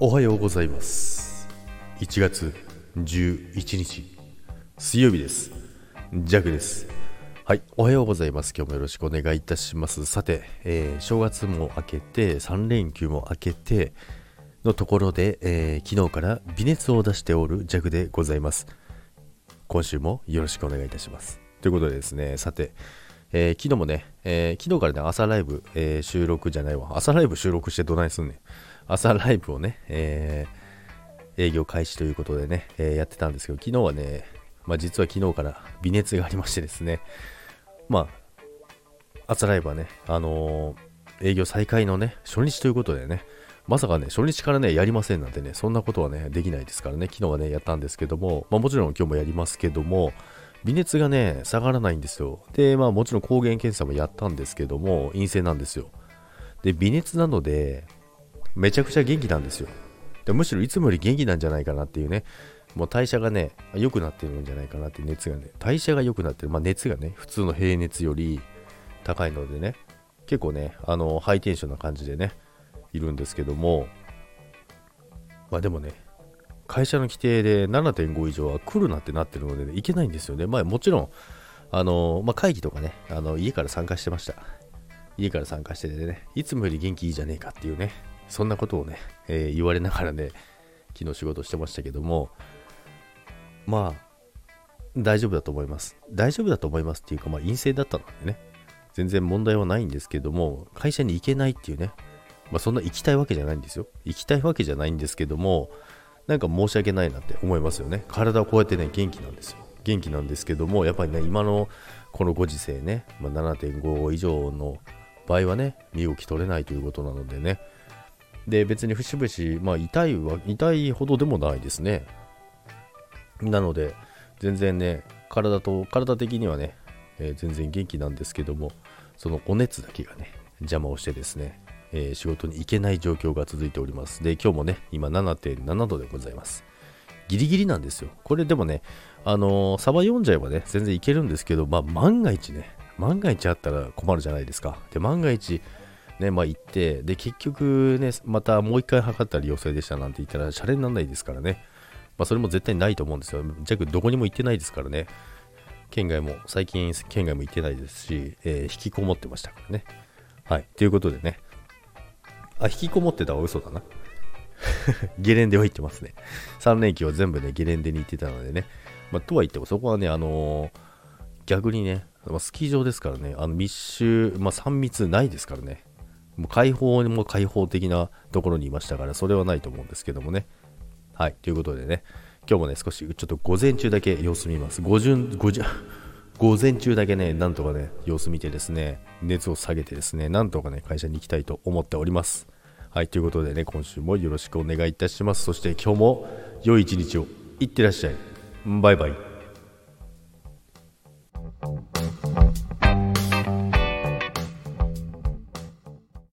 おはようございます。1月11日水曜日です。ジャグです。はいおはようございます。今日もよろしくお願いいたします。さて、えー、正月も明けて3連休も明けてのところで、えー、昨日から微熱を出しておるジャグでございます。今週もよろしくお願いいたします。ということでですねさてえー、昨日もね、えー、昨日からね、朝ライブ、えー、収録じゃないわ。朝ライブ収録してどないすんねん。朝ライブをね、え営業開始ということでね、えやってたんですけど、昨日はね、まあ、実は昨日から微熱がありましてですね、まあ、朝ライブはね、あの営業再開のね、初日ということでね、まさかね、初日からね、やりませんなんてね、そんなことはね、できないですからね、昨日はね、やったんですけども、まあ、もちろん今日もやりますけども、微熱がね、下がらないんですよ。で、まあもちろん抗原検査もやったんですけども、陰性なんですよ。で、微熱なので、めちゃくちゃ元気なんですよ。でむしろいつもより元気なんじゃないかなっていうね、もう代謝がね、良くなってるんじゃないかなって熱がね、代謝が良くなってる。まあ熱がね、普通の平熱より高いのでね、結構ね、あの、ハイテンションな感じでね、いるんですけども、まあでもね、会社の規定で7.5以上は来るなってなってるので、ね、いけないんですよね。まあもちろん、あの、まあ、会議とかね、あの、家から参加してました。家から参加しててね、いつもより元気いいじゃねえかっていうね、そんなことをね、えー、言われながらね、昨日仕事してましたけども、まあ、大丈夫だと思います。大丈夫だと思いますっていうか、まあ、陰性だったのでね、全然問題はないんですけども、会社に行けないっていうね、まあ、そんな行きたいわけじゃないんですよ。行きたいわけじゃないんですけども、なんか申し訳ないなって思いますよね。体はこうやってね、元気なんですよ。元気なんですけども、やっぱりね、今のこのご時世ね、まあ、7.5以上の場合はね、身動き取れないということなのでね、で、別に節々、まあ、痛いは、痛いほどでもないですね。なので、全然ね、体と、体的にはね、えー、全然元気なんですけども、そのお熱だけがね、邪魔をしてですね、えー、仕事に行けない状況が続いております。で、今日もね、今7.7度でございます。ギリギリなんですよ。これでもね、あのー、サバ読んじゃえばね、全然いけるんですけど、まあ、万が一ね、万が一あったら困るじゃないですか。で、万が一、ね、まあ行って、で、結局ね、またもう一回測ったら陽性でしたなんて言ったら、シャレにならないですからね。まあ、それも絶対ないと思うんですよ。ジャックどこにも行ってないですからね。県外も、最近県外も行ってないですし、えー、引きこもってましたからね。はい。ということでね、あ、引きこもってたは嘘だな。ゲレンデは行ってますね。3連休は全部ね、ゲレンデに行ってたのでね。まあ、とは言っても、そこはね、あのー、逆にね、スキー場ですからね、あの密集、まあ、3密ないですからね。もう開放も開放的なところにいましたから、それはないと思うんですけどもね。はい、ということでね、今日もね、少しちょっと午前中だけ様子見ます。午前午前中だけね、なんとかね、様子見てですね、熱を下げてですね、なんとかね、会社に行きたいと思っております。はい、ということでね、今週もよろしくお願いいたします。そして今日も良い一日をいってらっしゃい。バイバイ。